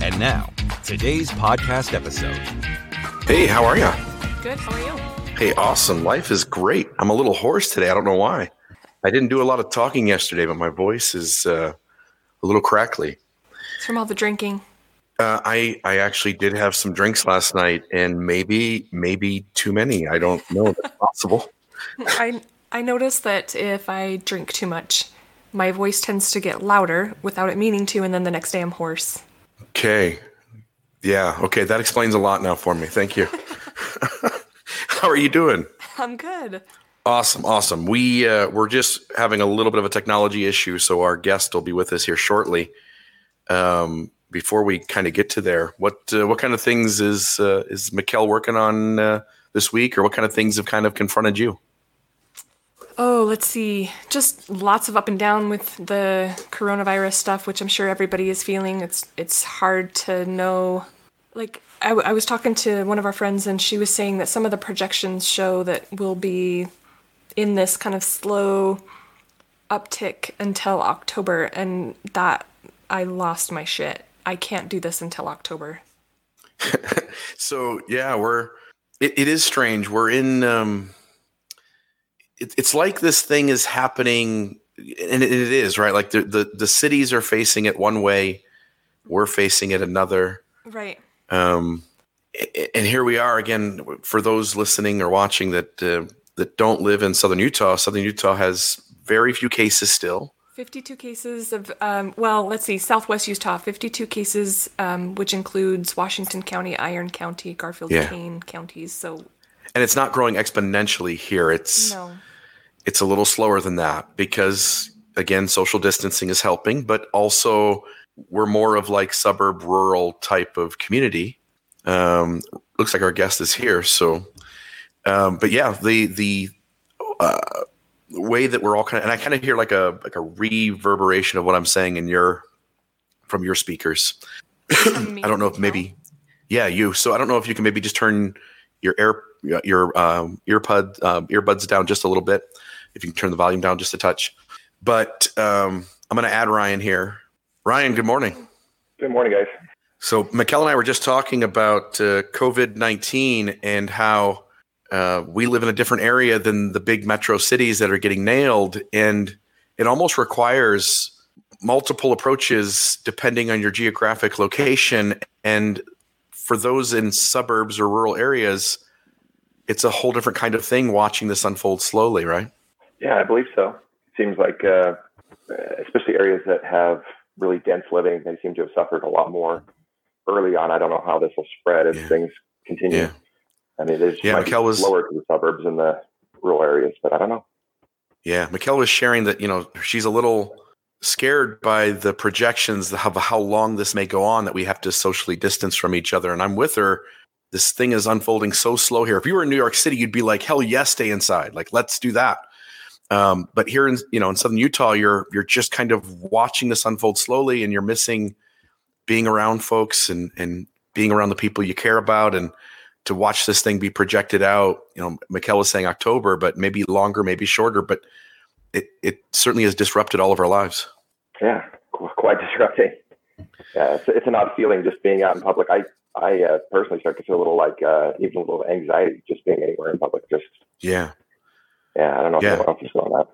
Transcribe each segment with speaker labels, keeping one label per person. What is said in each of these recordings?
Speaker 1: And now, today's podcast episode.
Speaker 2: Hey, how are you?
Speaker 3: Good. How are you?
Speaker 2: Hey, awesome. Life is great. I'm a little hoarse today. I don't know why. I didn't do a lot of talking yesterday, but my voice is uh, a little crackly.
Speaker 3: It's from all the drinking.
Speaker 2: Uh, I I actually did have some drinks last night, and maybe maybe too many. I don't know. That's possible.
Speaker 3: I I notice that if I drink too much, my voice tends to get louder without it meaning to, and then the next day I'm hoarse.
Speaker 2: Okay. Yeah. Okay. That explains a lot now for me. Thank you. How are you doing?
Speaker 3: I'm good.
Speaker 2: Awesome, awesome. We uh, we're just having a little bit of a technology issue, so our guest will be with us here shortly. Um, before we kind of get to there, what uh, what kind of things is uh, is Mikkel working on uh, this week, or what kind of things have kind of confronted you?
Speaker 3: Oh, let's see. Just lots of up and down with the coronavirus stuff, which I'm sure everybody is feeling. It's it's hard to know. Like I, was talking to one of our friends, and she was saying that some of the projections show that we'll be in this kind of slow uptick until October, and that I lost my shit. I can't do this until October.
Speaker 2: so yeah, we're it, it is strange. We're in um it, it's like this thing is happening and it, it is, right? Like the, the the cities are facing it one way, we're facing it another.
Speaker 3: Right.
Speaker 2: Um and here we are again for those listening or watching that uh, that don't live in southern Utah. Southern Utah has very few cases still.
Speaker 3: 52 cases of, um, well, let's see, Southwest Utah, 52 cases, um, which includes Washington County, Iron County, Garfield,
Speaker 2: Yeah.
Speaker 3: Kane counties. So,
Speaker 2: And it's not growing exponentially here. It's
Speaker 3: no.
Speaker 2: It's a little slower than that because again social distancing is helping but also we're more of like suburb rural type of community. Um looks like our guest is here so um but yeah the the uh way that we're all kind of and i kind of hear like a like a reverberation of what i'm saying in your from your speakers. I don't know if maybe yeah you. So i don't know if you can maybe just turn your air your um, earpod um, earbuds down just a little bit if you can turn the volume down just a touch. But um, i'm going to add ryan here. Ryan good morning.
Speaker 4: Good morning, guys.
Speaker 2: so Mikkel and i were just talking about uh, covid-19 and how uh, we live in a different area than the big metro cities that are getting nailed. And it almost requires multiple approaches depending on your geographic location. And for those in suburbs or rural areas it's a whole different kind of thing watching this unfold slowly right
Speaker 4: Yeah, I believe so. It seems like, uh, especially areas that have really dense living, they seem to have suffered a lot more early on. I don't know how this will spread as
Speaker 2: Yeah.
Speaker 4: things continue.
Speaker 2: Yeah.
Speaker 4: I mean, there's
Speaker 2: Yeah, Mikkel was-
Speaker 4: lower to the suburbs and the rural areas, but I don't know.
Speaker 2: Yeah, Mikkel was sharing that you know she's a little scared by the projections of how long this may go on that we have to socially distance from each other, and I'm with her. This thing is unfolding so slow here. If you were in New York City, you'd be like, "Hell yes, stay inside. Like, let's do that." Um, but here in you know in Southern Utah, you're you're just kind of watching this unfold slowly, and you're missing being around folks and and being around the people you care about, and to watch this thing be projected out. You know, Mikkel was saying October, but maybe longer, maybe shorter, but it it certainly has disrupted all of our lives.
Speaker 4: Yeah, quite disrupting. Yeah, it's, it's an odd feeling just being out in public. I I uh, personally start to feel a little like uh, even a little anxiety just being anywhere in public. Just
Speaker 2: Yeah.
Speaker 4: Yeah, I don't know
Speaker 2: Yeah.
Speaker 4: if anyone else is that.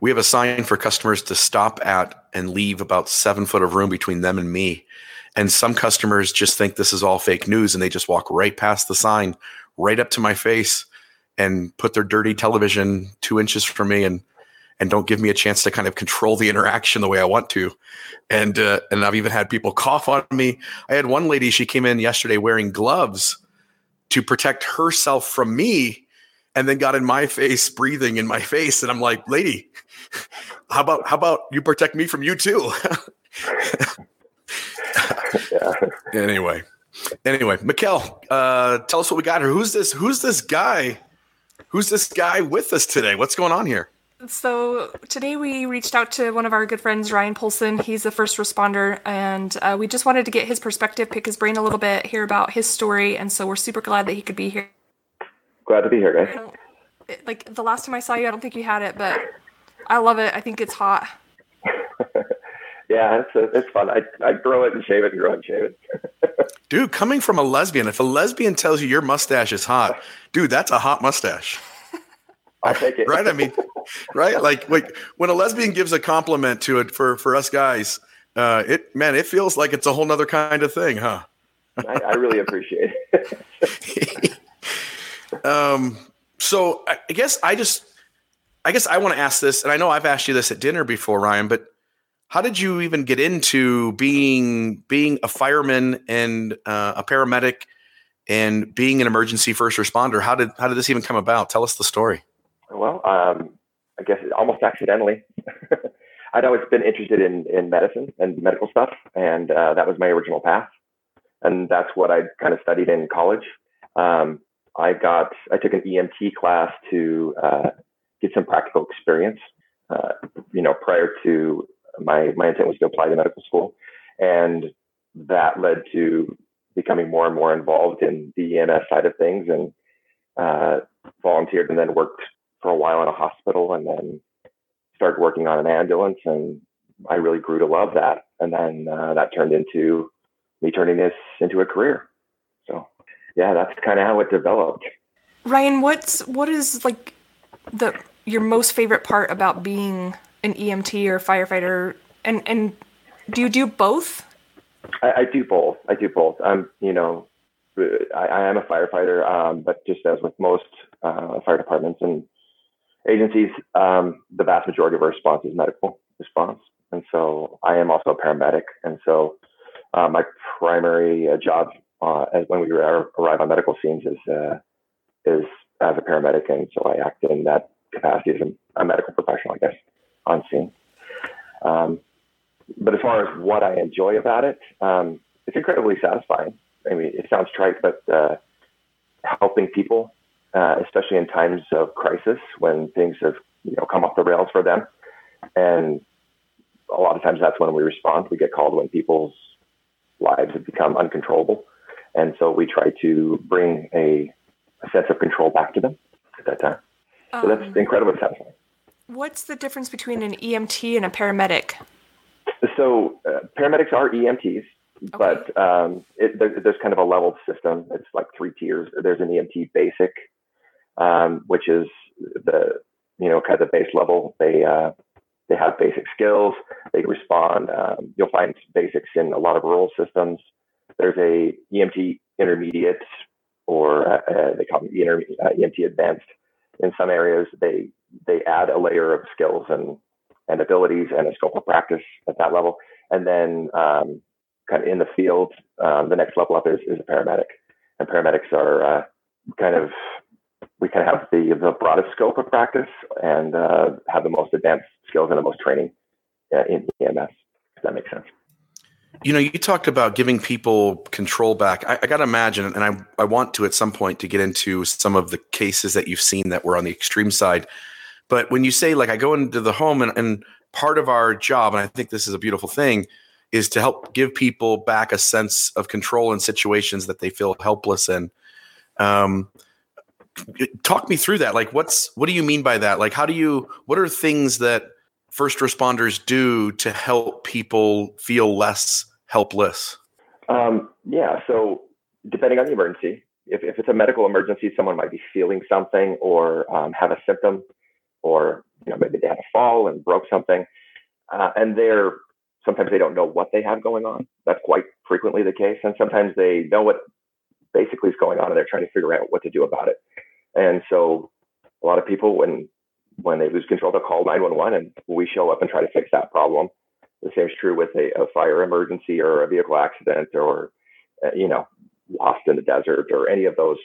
Speaker 2: We have a sign for customers to stop at and leave about seven foot of room between them and me. And some customers just think this is all fake news and they just walk right past the sign, right up to my face, and put their dirty television two inches from me and and don't give me a chance to kind of control the interaction the way I want to. And uh, and I've even had people cough on me. I had one lady, she came in yesterday wearing gloves to protect herself from me and then got in my face breathing in my face and i'm like lady how about how about you protect me from you too
Speaker 4: Yeah.
Speaker 2: Anyway, anyway, Mikkel, uh, tell us what we got here. Who's this? Who's this guy? Who's this guy with us today? What's going on here?
Speaker 3: So today we reached out to one of our good friends, Ryan Polson. He's a first responder, and uh, we just wanted to get his perspective, pick his brain a little bit, hear about his story, and so we're super glad that he could be here.
Speaker 4: Glad to be here, guys.
Speaker 3: it- Like the last time I saw you, I don't think you had it, but I love it. I think it's hot.
Speaker 4: Yeah, it's it's fun. I I grow it and shave it and grow it and shave it.
Speaker 2: Dude, coming from a lesbian, if a lesbian tells you your mustache is hot, dude, that's a hot mustache.
Speaker 4: I'll take it.
Speaker 2: right? I mean, right? Like, like when a lesbian gives a compliment to it for for us guys, uh, it man, it feels like it's a whole nother kind of thing, huh?
Speaker 4: I, I really appreciate it.
Speaker 2: Um, so I, I guess I just, I guess I want to ask this, and I know I've asked you this at dinner before, Ryan, but how did you even get into being being a fireman and uh, a paramedic and being an emergency first responder? How did how did this even come about? Tell us the story.
Speaker 4: Well, um, I guess almost accidentally. I'd always been interested in, in medicine and medical stuff, and uh, that was my original path. And that's what I kind of studied in college. Um, I got, I took an EMT class to uh, get some practical experience. Uh, you know, prior to my my intent was to apply to medical school, and that led to becoming more and more involved in the EMS side of things, and uh, volunteered and then worked for a while in a hospital and then started working on an ambulance and I really grew to love that. And then uh, that turned into me turning this into a career. Yeah, that's kind of how it developed.
Speaker 3: Ryan, what's what is like the your most favorite part about being an EMT or firefighter? And and do you do both?
Speaker 4: I, I do both. I do both. I'm, you know, I, I am a firefighter, um, but just as with most uh, fire departments and agencies, um, the vast majority of our response is medical response. And so I am also a paramedic. And so uh, my primary uh, job uh, as when we ar- arrive on medical scenes is uh, is as a paramedic, and so I act in that capacity as a, a medical professional, I guess, on scene. Um, but as far as what I enjoy about it, um, it's incredibly satisfying. I mean, it sounds trite, but uh, helping people, uh, especially in times of crisis when things have you know come off the rails for them, and a lot of times that's when we respond. We get called when people's lives have become uncontrollable, and so we try to bring a, a sense of control back to them at that time. So that's
Speaker 3: Um,
Speaker 4: incredibly satisfying.
Speaker 3: what's the difference between an EMT and a paramedic?
Speaker 4: So uh, paramedics are EMTs, but um, it, there, there's kind of a leveled system. It's like three tiers. There's an EMT basic, um, which is the you know kind of the base level. They uh, they have basic skills. They respond. Um, you'll find basics in a lot of rural systems. There's a EMT intermediate, or uh, they call them inter- uh, EMT advanced. In some areas, they they add a layer of skills and and abilities and a scope of practice at that level. And then um, kind of in the field, um, the next level up is, is a paramedic. And paramedics are uh, kind of, we kind of have the, the broadest scope of practice and uh, have the most advanced skills and the most training uh, in EMS, if that makes sense.
Speaker 2: You know, you talked about giving people control back. I, I got to imagine, and I, I want to at some point to get into some of the cases that you've seen that were on the extreme side. But when you say, like, I go into the home and, and part of our job, and I think this is a beautiful thing, is to help give people back a sense of control in situations that they feel helpless in. Um, talk me through that. Like, what's what do you mean by that? Like, how do you? What are things that first responders do to help people feel less helpless?
Speaker 4: Um, yeah. So depending on the emergency, if, if it's a medical emergency, someone might be feeling something or um, have a symptom, or you know maybe they had a fall and broke something, uh, and they're sometimes they don't know what they have going on. That's quite frequently the case, and sometimes they know what basically is going on, and they're trying to figure out what to do about it. And so a lot of people when when they lose control, they'll call 911, and we show up and try to fix that problem. The same is true with a, a fire emergency or a vehicle accident or uh, you know lost in the desert or any of those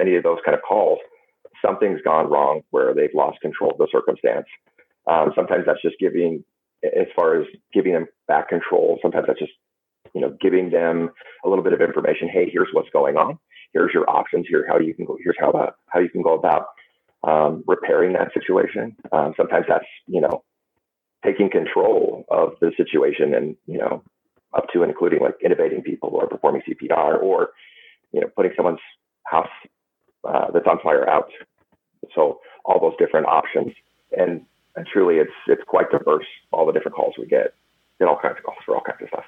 Speaker 4: any of those kind of calls. Something's gone wrong where they've lost control of the circumstance. Um, sometimes that's just giving, as far as giving them back control. Sometimes that's just you know, giving them a little bit of information. Hey, here's what's going on. Here's your options. Here, how you can go. Here's how about how you can go about um, repairing that situation. Um, sometimes that's you know taking control of the situation and you know up to and including like intubating people or performing CPR or you know putting someone's house uh, that's on fire out. So all those different options and and truly it's it's quite diverse all the different calls we get get all kinds of calls for all kinds of stuff.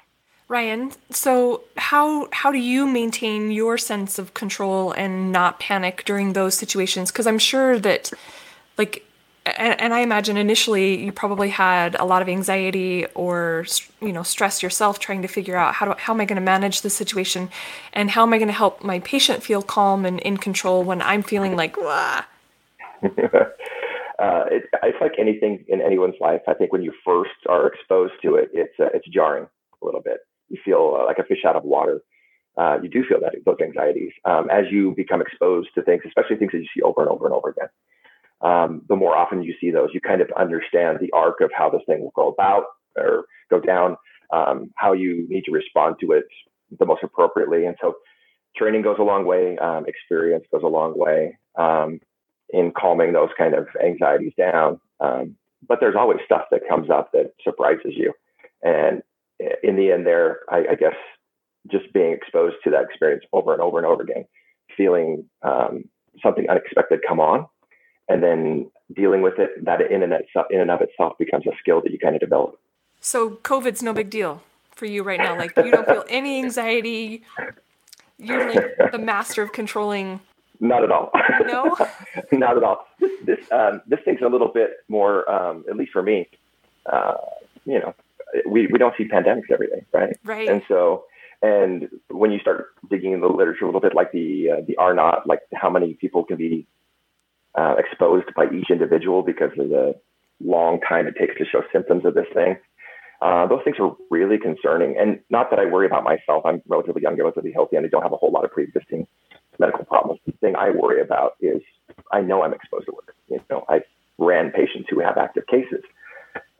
Speaker 3: Ryan, so how how do you maintain your sense of control and not panic during those situations? Because I'm sure that, like, and, and, I imagine initially you probably had a lot of anxiety or you know stress yourself trying to figure out how do, how am I going to manage the situation, and how am I going to help my patient feel calm and in control when I'm feeling like uh,
Speaker 4: it, it's like anything in anyone's life. I think when you first are exposed to it, it's uh, it's jarring a little bit. You feel uh, like a fish out of water. Uh, you do feel that those anxieties um, as you become exposed to things, especially things that you see over and over and over again. Um, the more often you see those, you kind of understand the arc of how this thing will go about or go down, um, how you need to respond to it the most appropriately. And so, training goes a long way, um, experience goes a long way. Um, in calming those kind of anxieties down. Um, but there's always stuff that comes up that surprises you. And in the end, there, I, I, guess just being exposed to that experience over and over and over again, feeling um, something unexpected come on, and then dealing with it, that in and, itself, in and of itself becomes a skill that you kind of develop.
Speaker 3: So COVID's no big deal for you right now. Like you don't feel any anxiety. You're like the master of controlling
Speaker 4: not at all.
Speaker 3: No,
Speaker 4: not at all. This this um, this thing's a little bit more, um, at least for me. Uh, you know, we we don't see pandemics every day, right?
Speaker 3: Right.
Speaker 4: And so, and when you start digging in the literature a little bit, like the uh, the R naught, like how many people can be uh, exposed by each individual because of the long time it takes to show symptoms of this thing. Uh, those things are really concerning. And not that I worry about myself. I'm relatively young, relatively healthy, and I don't have a whole lot of pre-existing medical problems. The thing I worry about is I know I'm exposed to work. You know, I ran patients who have active cases,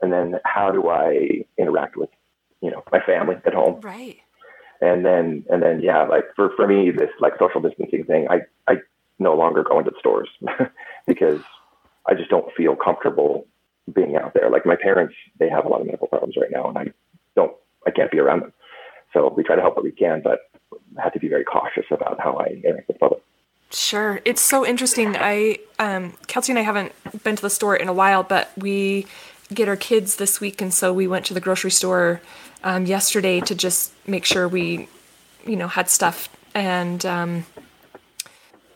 Speaker 4: and then how do I interact with, you know, my family at home?
Speaker 3: Right.
Speaker 4: And then and then yeah, like for for me, this like social distancing thing, I I no longer go into the stores because I just don't feel comfortable being out there. Like my parents, they have a lot of medical problems right now, and I don't, I can't be around them. So we try to help what we can, but have to be very cautious about how I interact with the public.
Speaker 3: Sure, it's so interesting. I, um, Kelsey and I haven't been to the store in a while, but we get our kids this week, and so we went to the grocery store um, yesterday to just make sure we, you know, had stuff. And um,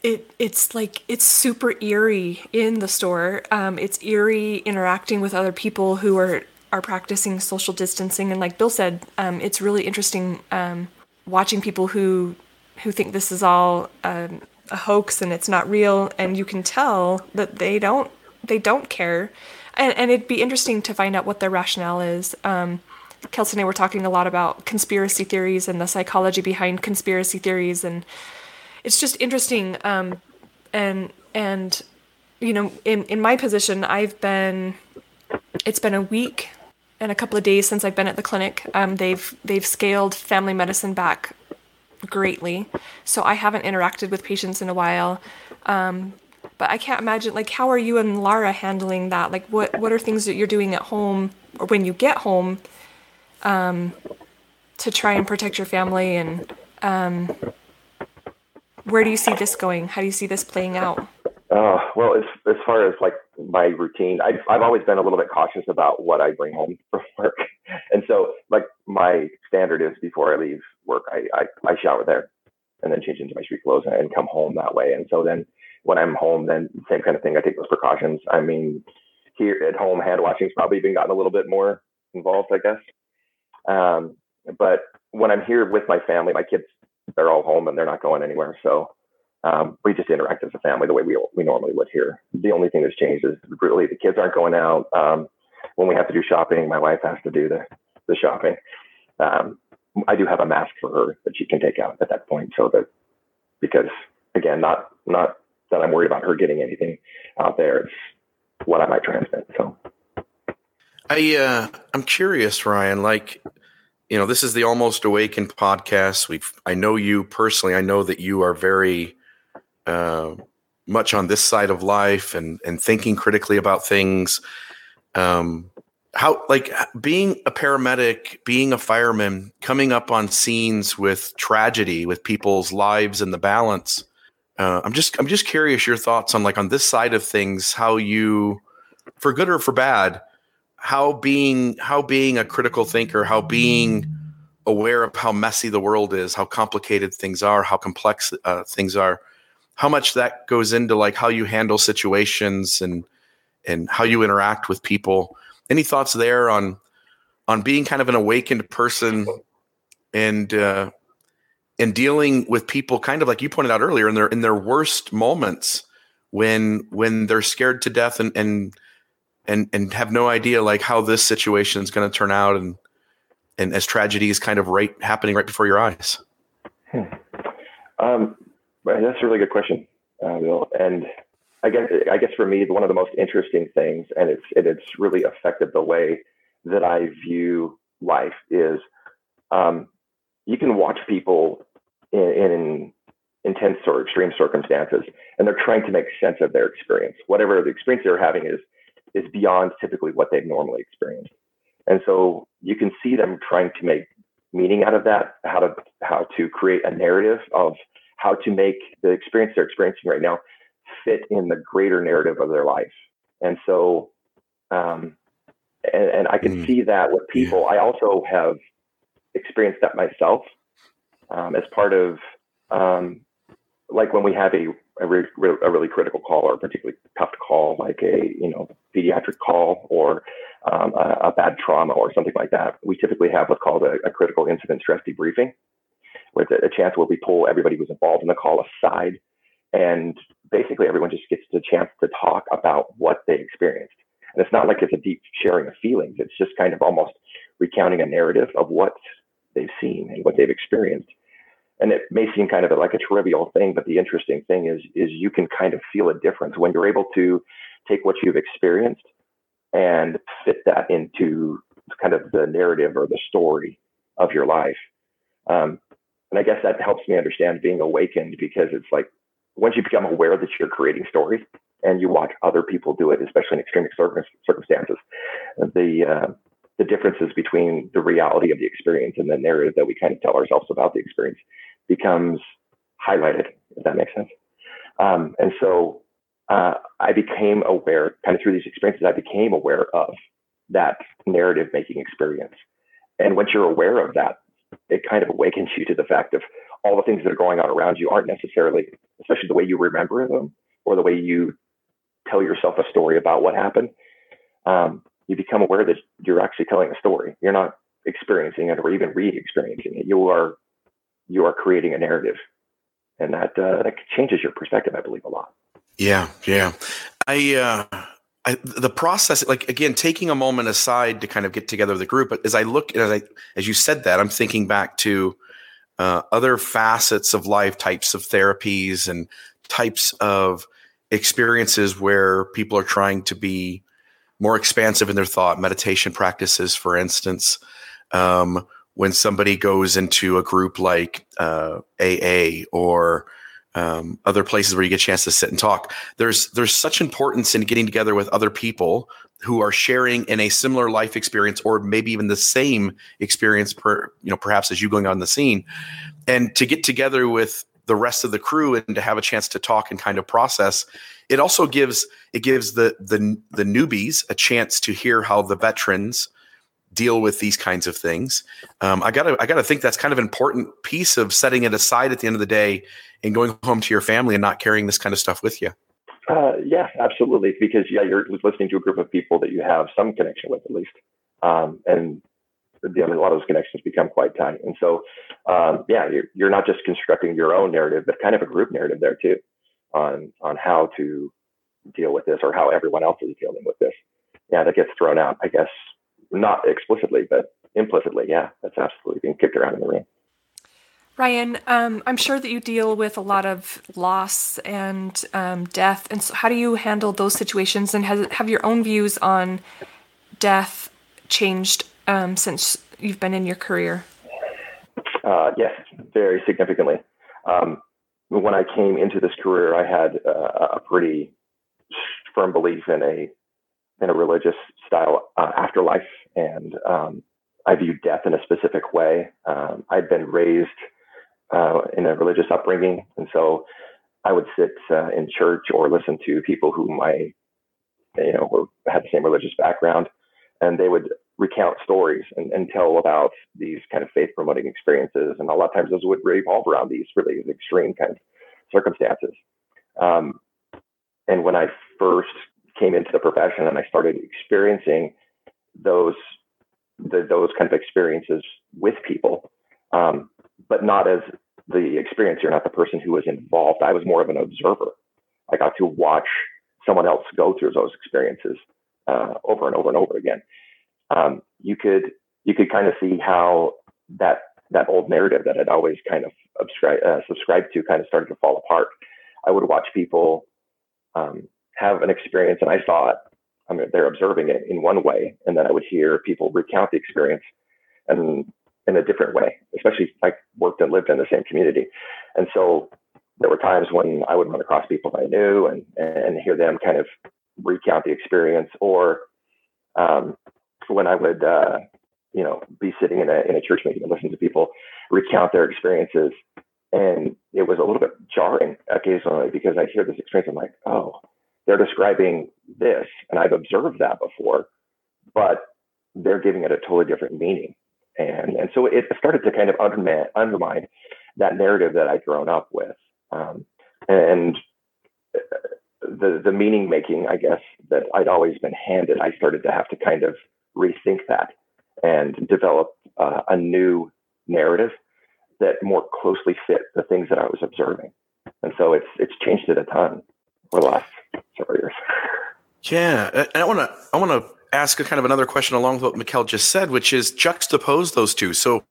Speaker 3: it it's like it's super eerie in the store. Um, it's eerie interacting with other people who are are practicing social distancing, and like Bill said, um, it's really interesting um, watching people who who think this is all um, a hoax and it's not real, and you can tell that they don't they don't care, and, and it'd be interesting to find out what their rationale is. Um, Kelsey and I were talking a lot about conspiracy theories and the psychology behind conspiracy theories, and it's just interesting. Um, and and you know, in in my position, I've been it's been a week and a couple of days since I've been at the clinic. Um, they've they've scaled family medicine back greatly, so I haven't interacted with patients in a while. Um, but I can't imagine like how are you and Lara handling that? Like what what are things that you're doing at home or when you get home um, to try and protect your family and um, where do you see this going? How do you see this playing out?
Speaker 4: Uh, well, as as far as like my routine, I've I've always been a little bit cautious about what I bring home from work, and so like my standard is before I leave work, I I, I shower there, and then change into my street clothes and, and come home that way. And so then when I'm home, then same kind of thing. I take those precautions. I mean, here at home, hand washing's probably even gotten a little bit more involved, I guess. Um, but when I'm here with my family, my kids, they're all home and they're not going anywhere. So um, we just interact as a family the way we we normally would here. The only thing that's changed is really the kids aren't going out. Um, when we have to do shopping, my wife has to do the the shopping. Um, I do have a mask for her that she can take out at that point, so that because again, not not that I'm worried about her getting anything out there. It's what I might transmit. So
Speaker 2: I uh, I'm curious, Ryan. Like you know, this is the Almost Awakened podcast. We've, I know you personally. I know that you are very uh, much on this side of life and and thinking critically about things. Um, how like being a paramedic, being a fireman, coming up on scenes with tragedy, with people's lives in the balance. Uh, I'm just I'm just curious your thoughts on like on this side of things, how you, for good or for bad, how being how being a critical thinker, how being aware of how messy the world is, how complicated things are, how complex uh, things are, how much that goes into like how you handle situations and and how you interact with people. Any thoughts there on on being kind of an awakened person and uh, and dealing with people kind of like you pointed out earlier in their in their worst moments when when they're scared to death and and and and have no idea like how this situation is going to turn out and and as tragedy is kind of right happening right before your eyes
Speaker 4: hmm. um, that's a really good question uh, bill and i guess i guess for me one of the most interesting things and it's and it's really affected the way that i view life is um, you can watch people in, in intense or extreme circumstances and they're trying to make sense of their experience whatever the experience they're having is is beyond typically what they've normally experienced. And so you can see them trying to make meaning out of that, how to how to create a narrative of how to make the experience they're experiencing right now fit in the greater narrative of their life. And so, um, and, and I can mm. see that with people. Yeah. I also have experienced that myself um, as part of um, like when we have a a, re- a really critical call or a particularly tough call, like a you know pediatric call or um, a, a, bad trauma or something like that, we typically have what's called a, a critical incident stress debriefing, where a, chance where we pull everybody who's involved in the call aside, and basically everyone just gets the chance to talk about what they experienced. And it's not like it's a deep sharing of feelings; it's just kind of almost recounting a narrative of what they've seen and what they've experienced and it may seem kind of like a trivial thing, but the interesting thing is is you can kind of feel a difference when you're able to take what you've experienced and fit that into kind of the narrative or the story of your life. Um, and I guess that helps me understand being awakened because it's like once you become aware that you're creating stories and you watch other people do it, especially in extreme circumstances, the uh, the differences between the reality of the experience and the narrative that we kind of tell ourselves about the experience becomes highlighted, if that makes sense. Um, and so uh, I became aware, kind of through these experiences, I became aware of that narrative making experience. And once you're aware of that, it kind of awakens you to the fact of all the things that are going on around you aren't necessarily, especially the way you remember them or the way you tell yourself a story about what happened. Um, you become aware that you're actually telling a story. You're not experiencing it or even re-experiencing it. You are you are creating a narrative, and that uh, that changes your perspective, I believe, a lot.
Speaker 2: Yeah, yeah. I, uh, I the process, like again, taking a moment aside to kind of get together the group. But as I look, as I as you said that, I'm thinking back to uh, other facets of life, types of therapies, and types of experiences where people are trying to be more expansive in their thought. Meditation practices, for instance. Um, when somebody goes into a group like uh, AA or um, other places where you get a chance to sit and talk, there's there's such importance in getting together with other people who are sharing in a similar life experience or maybe even the same experience per you know perhaps as you going on the scene and to get together with the rest of the crew and to have a chance to talk and kind of process it also gives it gives the the the newbies a chance to hear how the veterans deal with these kinds of things. Um, I gotta I gotta think that's kind of an important piece of setting it aside at the end of the day and going home to your family and not carrying this kind of stuff with you.
Speaker 4: Uh, yeah, absolutely. Because yeah, you're listening to a group of people that you have some connection with at least, um, and you know, a lot of those connections become quite tight. And so, um, yeah, you're, you're not just constructing your own narrative, but kind of a group narrative there too, on on how to deal with this or how everyone else is dealing with this. Yeah, that gets thrown out, I guess, not explicitly, but implicitly, yeah, that's absolutely being kicked around in the ring.
Speaker 3: Ryan, um, I'm sure that you deal with a lot of loss and um, death, and so how do you handle those situations? And has, have your own views on death changed um, since you've been in your career?
Speaker 4: Uh, yes, very significantly. Um, when I came into this career, I had uh, a pretty firm belief in a in a religious style uh, afterlife, and um, I viewed death in a specific way. Um, I'd been raised uh, in a religious upbringing, and so I would sit uh, in church or listen to people who I, you know, had the same religious background, and they would recount stories and, and tell about these kind of faith promoting experiences. And a lot of times those would revolve around these really extreme kind of circumstances. Um, and when I first came into the profession and I started experiencing those the, those kind of experiences with people, um, but not as the experiencer, not the person who was involved. I was more of an observer. I got to watch someone else go through those experiences uh, over and over and over again. Um, you could you could kind of see how that that old narrative that I'd always kind of subscribe, uh, subscribed to kind of started to fall apart. I would watch people um, have an experience, and I saw it. I mean, they're observing it in one way, and then I would hear people recount the experience, and in a different way. Especially I worked and lived in the same community, and so there were times when I would run across people I knew and and hear them kind of recount the experience, or um, when I would uh, you know be sitting in a in a church meeting and listen to people recount their experiences, and it was a little bit jarring occasionally because I hear this experience. I'm like, oh, they're describing this, and I've observed that before, but they're giving it a totally different meaning. And, and so it started to kind of undermine, undermine that narrative that I'd grown up with. Um, and the, the meaning making, I guess, that I'd always been handed, I started to have to kind of rethink that and develop uh, a new narrative that more closely fit the things that I was observing. And so it's it's changed it a ton for the last several years.
Speaker 2: Yeah, and I want to I want to ask a kind of another question along with what Mikkel just said, which is juxtapose those two. So,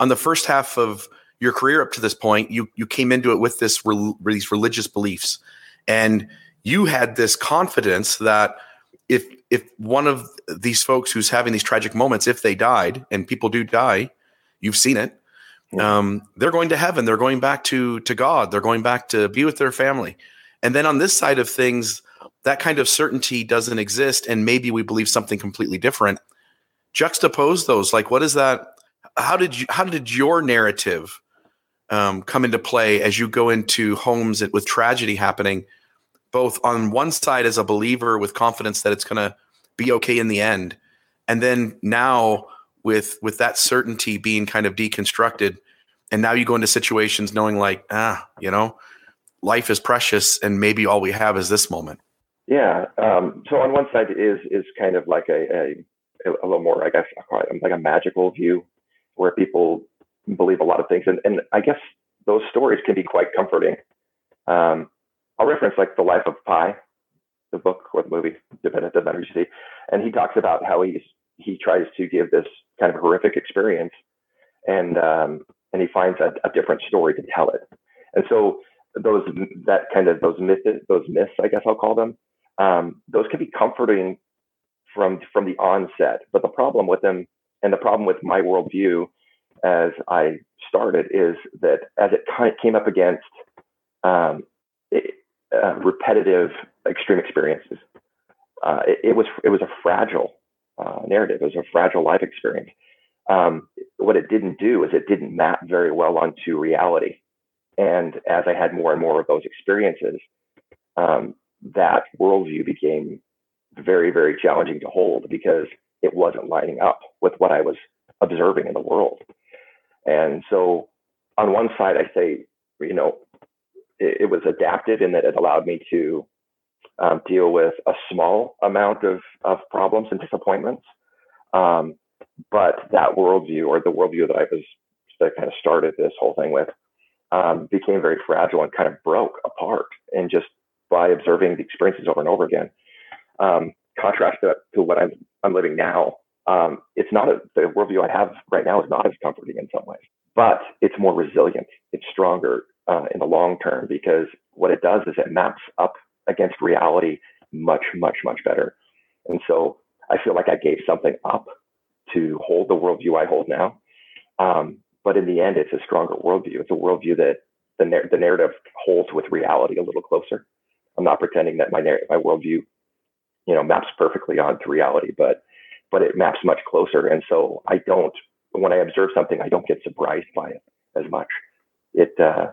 Speaker 2: on the first half of your career up to this point, you you came into it with this these religious beliefs, and you had this confidence that if if one of these folks who's having these tragic moments, if they died, and people do die, you've seen it, um, they're going to heaven. They're going back to to God. They're going back to be with their family. And then on this side of things, that kind of certainty doesn't exist, and maybe we believe something completely different. Juxtapose those. Like, what is that? How did you? How did your narrative um, come into play as you go into homes with tragedy happening? Both on one side as a believer with confidence that it's going to be okay in the end, and then now with with that certainty being kind of deconstructed, and now you go into situations knowing like ah, you know, life is precious, and maybe all we have is this moment.
Speaker 4: Yeah. Um, so on one side is is kind of like a, a, a little more, I guess, like a magical view, where people believe a lot of things, and and I guess those stories can be quite comforting. Um, I'll reference like the life of Pi, the book or the movie, depending on the you see, and he talks about how he's he tries to give this kind of horrific experience, and um, and he finds a, a different story to tell it, and so those that kind of those myths those myths I guess I'll call them um, those can be comforting from from the onset. But the problem with them, and the problem with my worldview as I started, is that as it came up against um, uh, repetitive extreme experiences, uh, it, it, was it was a fragile uh, narrative. It was a fragile life experience. Um, what it didn't do is it didn't map very well onto reality. And as I had more and more of those experiences, um, that worldview became very, very challenging to hold because it wasn't lining up with what I was observing in the world. And so, on one side, I say, you know, it, it was adaptive in that it allowed me to um, deal with a small amount of, of problems and disappointments. Um, but that worldview, or the worldview that I was that kind of started this whole thing with, um, became very fragile and kind of broke apart and just by observing the experiences over and over again. Um, contrast that to what I'm, I'm living now. Um, it's not a, the worldview I have right now is not as comforting in some ways, but it's more resilient. It's stronger uh, in the long term because what it does is it maps up against reality much, much, much better. And so I feel like I gave something up to hold the worldview I hold now. Um, but in the end, it's a stronger worldview. It's a worldview that the, the narrative holds with reality a little closer. I'm not pretending that my narrative, my worldview, you know, maps perfectly onto reality, but but it maps much closer. And so I don't, when I observe something, I don't get surprised by it as much. It uh,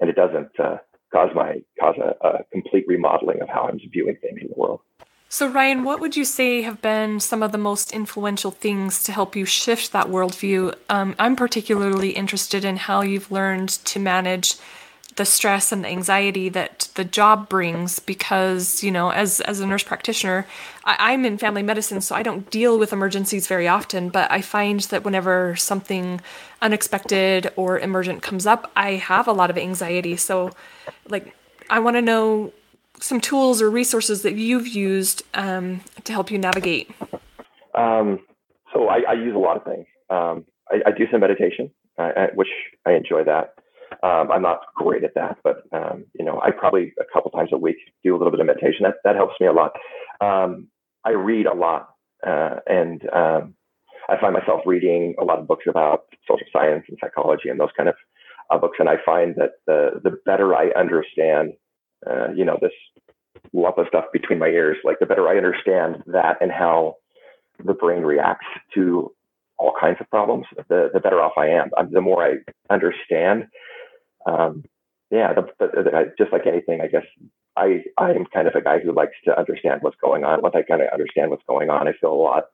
Speaker 4: and it doesn't uh, cause my cause a, a complete remodeling of how I'm viewing things in the world.
Speaker 3: So, Ryan, what would you say have been some of the most influential things to help you shift that worldview? Um, I'm particularly interested in how you've learned to manage the stress and the anxiety that the job brings because you know as as a nurse practitioner I, am in family medicine so i don't deal with emergencies very often but i find that whenever something unexpected or emergent comes up i have a lot of anxiety. So like i want to know some tools or resources that you've used um, to help you navigate.
Speaker 4: Um, so I, I, use a lot of things. Um, I, I, do some meditation uh, which i enjoy that um, I'm not great at that, but um, you know, I probably a couple times a week do a little bit of meditation. That that helps me a lot. Um, I read a lot, uh, and um, I find myself reading a lot of books about social science and psychology and those kind of uh, books. And I find that the the better I understand, uh, you know, this lump of stuff between my ears, like the better I understand that and how the brain reacts to all kinds of problems, the, the better off I am. the more I understand, um, yeah, the, the, the, just like anything, I guess I I am kind of a guy who likes to understand what's going on. Once I kind of understand what's going on, I feel a lot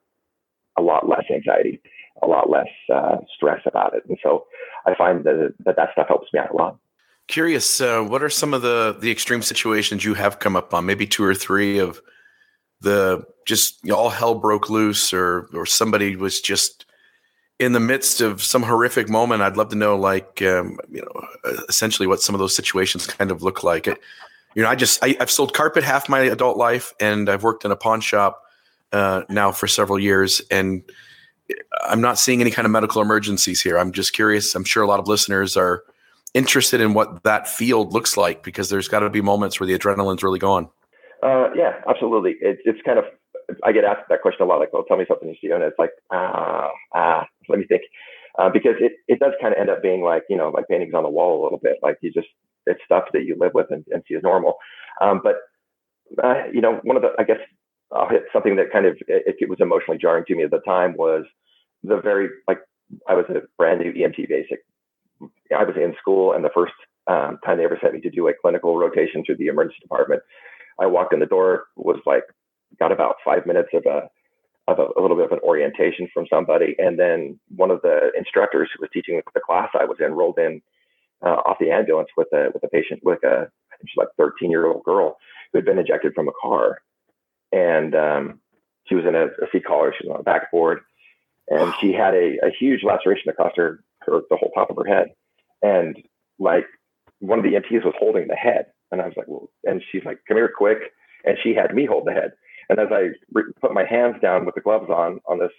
Speaker 4: a lot less anxiety, a lot less uh, stress about it, and so I find that that, that stuff helps me out a lot.
Speaker 2: Curious, uh, what are some of the the extreme situations you have come up on? Maybe two or three of the just you know, all hell broke loose, or or somebody was just in the midst of some horrific moment, I'd love to know, like, um, you know, essentially what some of those situations kind of look like. It, you know, I just I, have sold carpet half my adult life, and I've worked in a pawn shop uh, now for several years, and I'm not seeing any kind of medical emergencies here. I'm just curious. I'm sure a lot of listeners are interested in what that field looks like because there's got to be moments where the adrenaline's really gone.
Speaker 4: Uh, yeah, absolutely. It, it's kind of I get asked that question a lot, like, "Well, tell me something you see," and it's like, ah, ah, let me think, uh, because it it does kind of end up being like, you know, like paintings on the wall a little bit, like you just it's stuff that you live with and, and see as normal. Um, but uh, you know, one of the I guess I'll hit something that kind of it, it was emotionally jarring to me at the time was the very like I was a brand new EMT basic. I was in school, and the first um, time they ever sent me to do a clinical rotation through the emergency department, I walked in the door was like got about five minutes of a of a, a, little bit of an orientation from somebody, and then one of the instructors who was teaching the class I was in rolled in uh, off the ambulance with a with a patient with a I think she's like 13 year old girl who had been ejected from a car, and um, she was in a, a C-collar, she was on a backboard, and she had a, a huge laceration across her, her the whole top of her head, and like one of the EMTs was holding the head, and I was like, well, and she's like, come here quick, and she had me hold the head. And as I re- put my hands down with the gloves on on this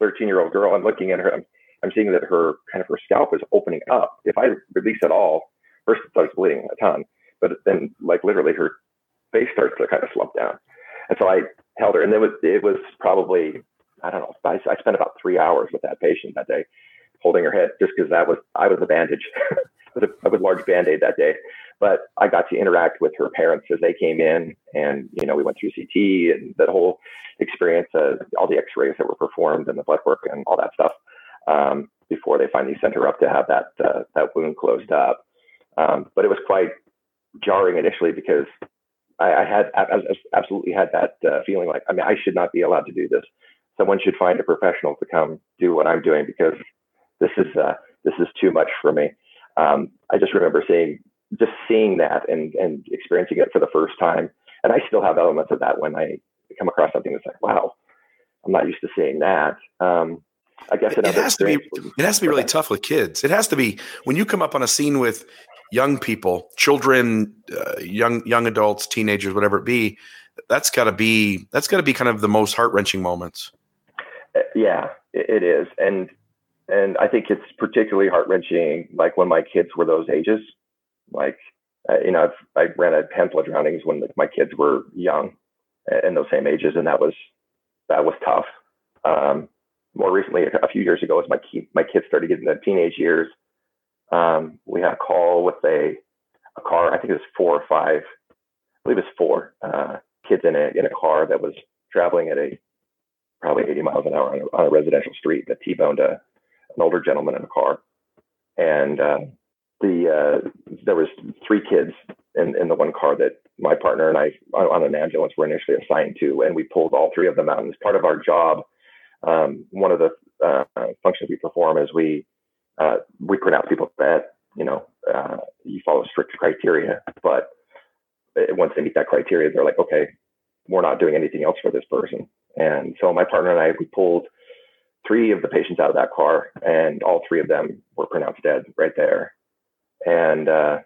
Speaker 4: 13 year old girl, I'm looking at her. I'm, I'm seeing that her kind of her scalp is opening up. If I release at all, first it starts bleeding a ton, but then like literally her face starts to kind of slump down. And so I held her, and it was it was probably I don't know. I, I spent about three hours with that patient that day, holding her head just because that was I was the bandage. with a, large band aid that day. But I got to interact with her parents as they came in, and you know we went through CT and that whole experience, uh, all the X-rays that were performed and the blood work and all that stuff um, before they finally sent her up to have that uh, that wound closed up. Um, but it was quite jarring initially because I, I had I, I absolutely had that uh, feeling like I mean I should not be allowed to do this. Someone should find a professional to come do what I'm doing because this is uh, this is too much for me um, I just remember seeing just seeing that and and experiencing it for the first time. And I still have elements of that when I come across something that's like, wow, I'm not used to seeing that. Um, I guess
Speaker 2: it has to be. It has to be really tough with kids. It has to be when you come up on a scene with young people, children, uh, young young adults, teenagers, whatever it be. That's got to be. That's got to be kind of the most heart wrenching moments.
Speaker 4: Uh, yeah, it is, and and I think it's particularly heart wrenching, like when my kids were those ages. Like, uh, you know, I've, I ran a handful of drownings when my kids were young, in those same ages, and that was that was tough. Um, more recently, a few years ago, as my key, my kids started getting the teenage years, um, we had a call with a a car. I think it was four or five. I believe it was four uh, kids in a in a car that was traveling at a probably 80 miles an hour on a, on a residential street that T-boned a, an older gentleman in a car, and uh, the uh, there was three kids in, in the one car that my partner and I on an ambulance were initially assigned to, and we pulled all three of them out. And as part of our job, um, one of the uh, functions we perform is we uh, we pronounce people that you know uh, you follow strict criteria, but once they meet that criteria, they're like, okay, we're not doing anything else for this person. And so my partner and I we pulled three of the patients out of that car, and all three of them were pronounced dead right there. And uh,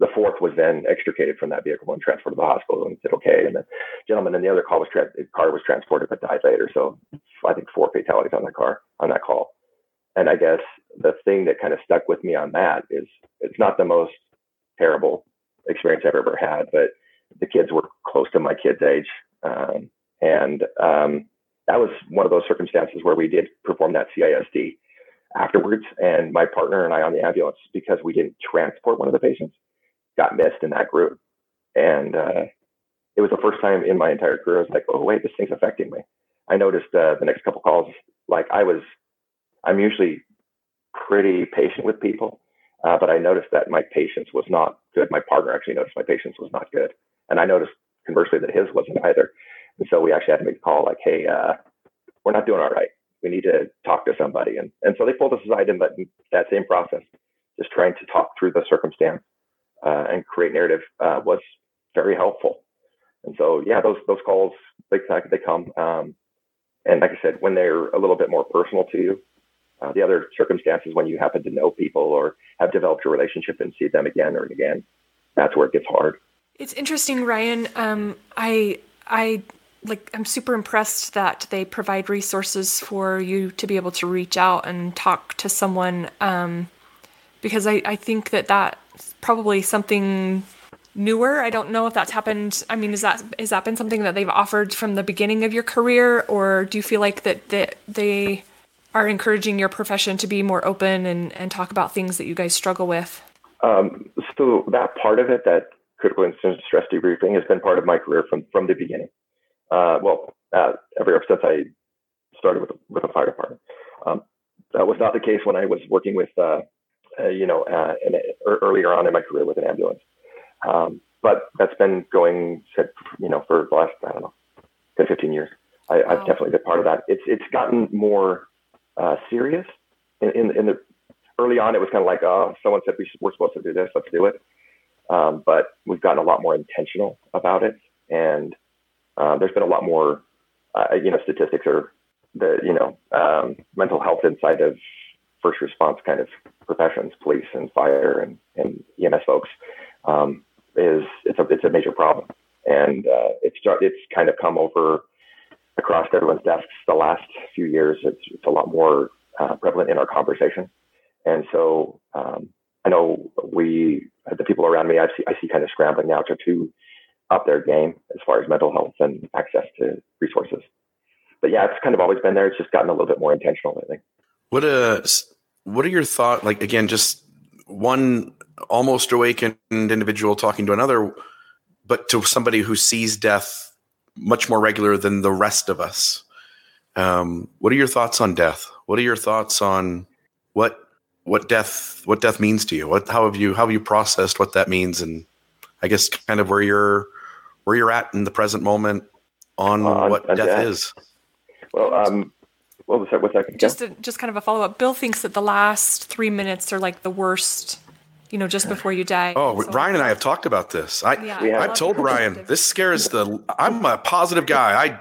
Speaker 4: the fourth was then extricated from that vehicle and transported to the hospital and said okay. And the gentleman in the other car was tra- car was transported but died later. So I think four fatalities on that car on that call. And I guess the thing that kind of stuck with me on that is it's not the most terrible experience I've ever had, but the kids were close to my kid's age, um, and um, that was one of those circumstances where we did perform that CISD afterwards. And my partner and I on the ambulance, because we didn't transport one of the patients, got missed in that group. And uh, it was the first time in my entire career I was like, oh wait, this thing's affecting me. I noticed uh, the next couple calls, like I was, I'm usually pretty patient with people, uh, but I noticed that my patience was not good. My partner actually noticed my patience was not good, and I noticed conversely that his wasn't either. And so we actually had to make a call like, hey, uh, we're not doing all right. We need to talk to somebody. And and so they pulled us aside in that, same process, just trying to talk through the circumstance uh, and create narrative uh, was very helpful. And so, yeah, those those calls they they come. Um, and like I said, when they're a little bit more personal to you, uh, the other circumstances when you happen to know people or have developed a relationship and see them again and again, that's where it gets hard.
Speaker 3: It's interesting, Ryan. Um, I I like I'm super impressed that they provide resources for you to be able to reach out and talk to someone um, because I, I think that that's probably something newer. I don't know if that's happened. I mean, is that is that been something that they've offered from the beginning of your career, or do you feel like that that they are encouraging your profession to be more open and and talk about things that you guys struggle with?
Speaker 4: Um, so that part of it, that critical incident stress debriefing, has been part of my career from from the beginning. Uh, well, uh, ever since I started with with a fire department. Um, that was not the case when I was working with uh, uh, you know, uh, earlier on in my career with an ambulance. Um, but that's been going, you know, for the last, I don't know, 10, 15 years. I, have definitely been part of that. It's, it's gotten more uh, serious in, in, in, the early on. It was kind of like, oh, someone said we we're supposed to do this, let's do it. Um, but we've gotten a lot more intentional about it. And uh, there's been a lot more, uh, you know, statistics or the, you know, um, mental health inside of first response kind of professions, police and fire and, and EMS folks, um, is it's a it's a major problem, and uh, it's it's kind of come over across everyone's desks the last few years. It's it's a lot more uh, prevalent in our conversation, and so um, I know we the people around me I see I see kind of scrambling now to to up their game as far as mental health and access to resources. But yeah, it's kind of always been there. It's just gotten a little bit more intentional, I think.
Speaker 2: What a what are your thoughts? Like again, just one almost awakened individual talking to another, but to somebody who sees death much more regular than the rest of us. Um, what are your thoughts on death? What are your thoughts on what what death what death means to you? What how have you how have you processed what that means, and I guess kind of where you're where you're at in the present moment on uh, what death, death, is.
Speaker 4: Well, um, what was that? What's that?
Speaker 3: Just a, just kind of a follow up. Bill thinks that the last three minutes are like the worst. You know, just before you die.
Speaker 2: Oh, so, Ryan and I have talked about this. I yeah, I've told Ryan this scares the. I'm a positive guy. I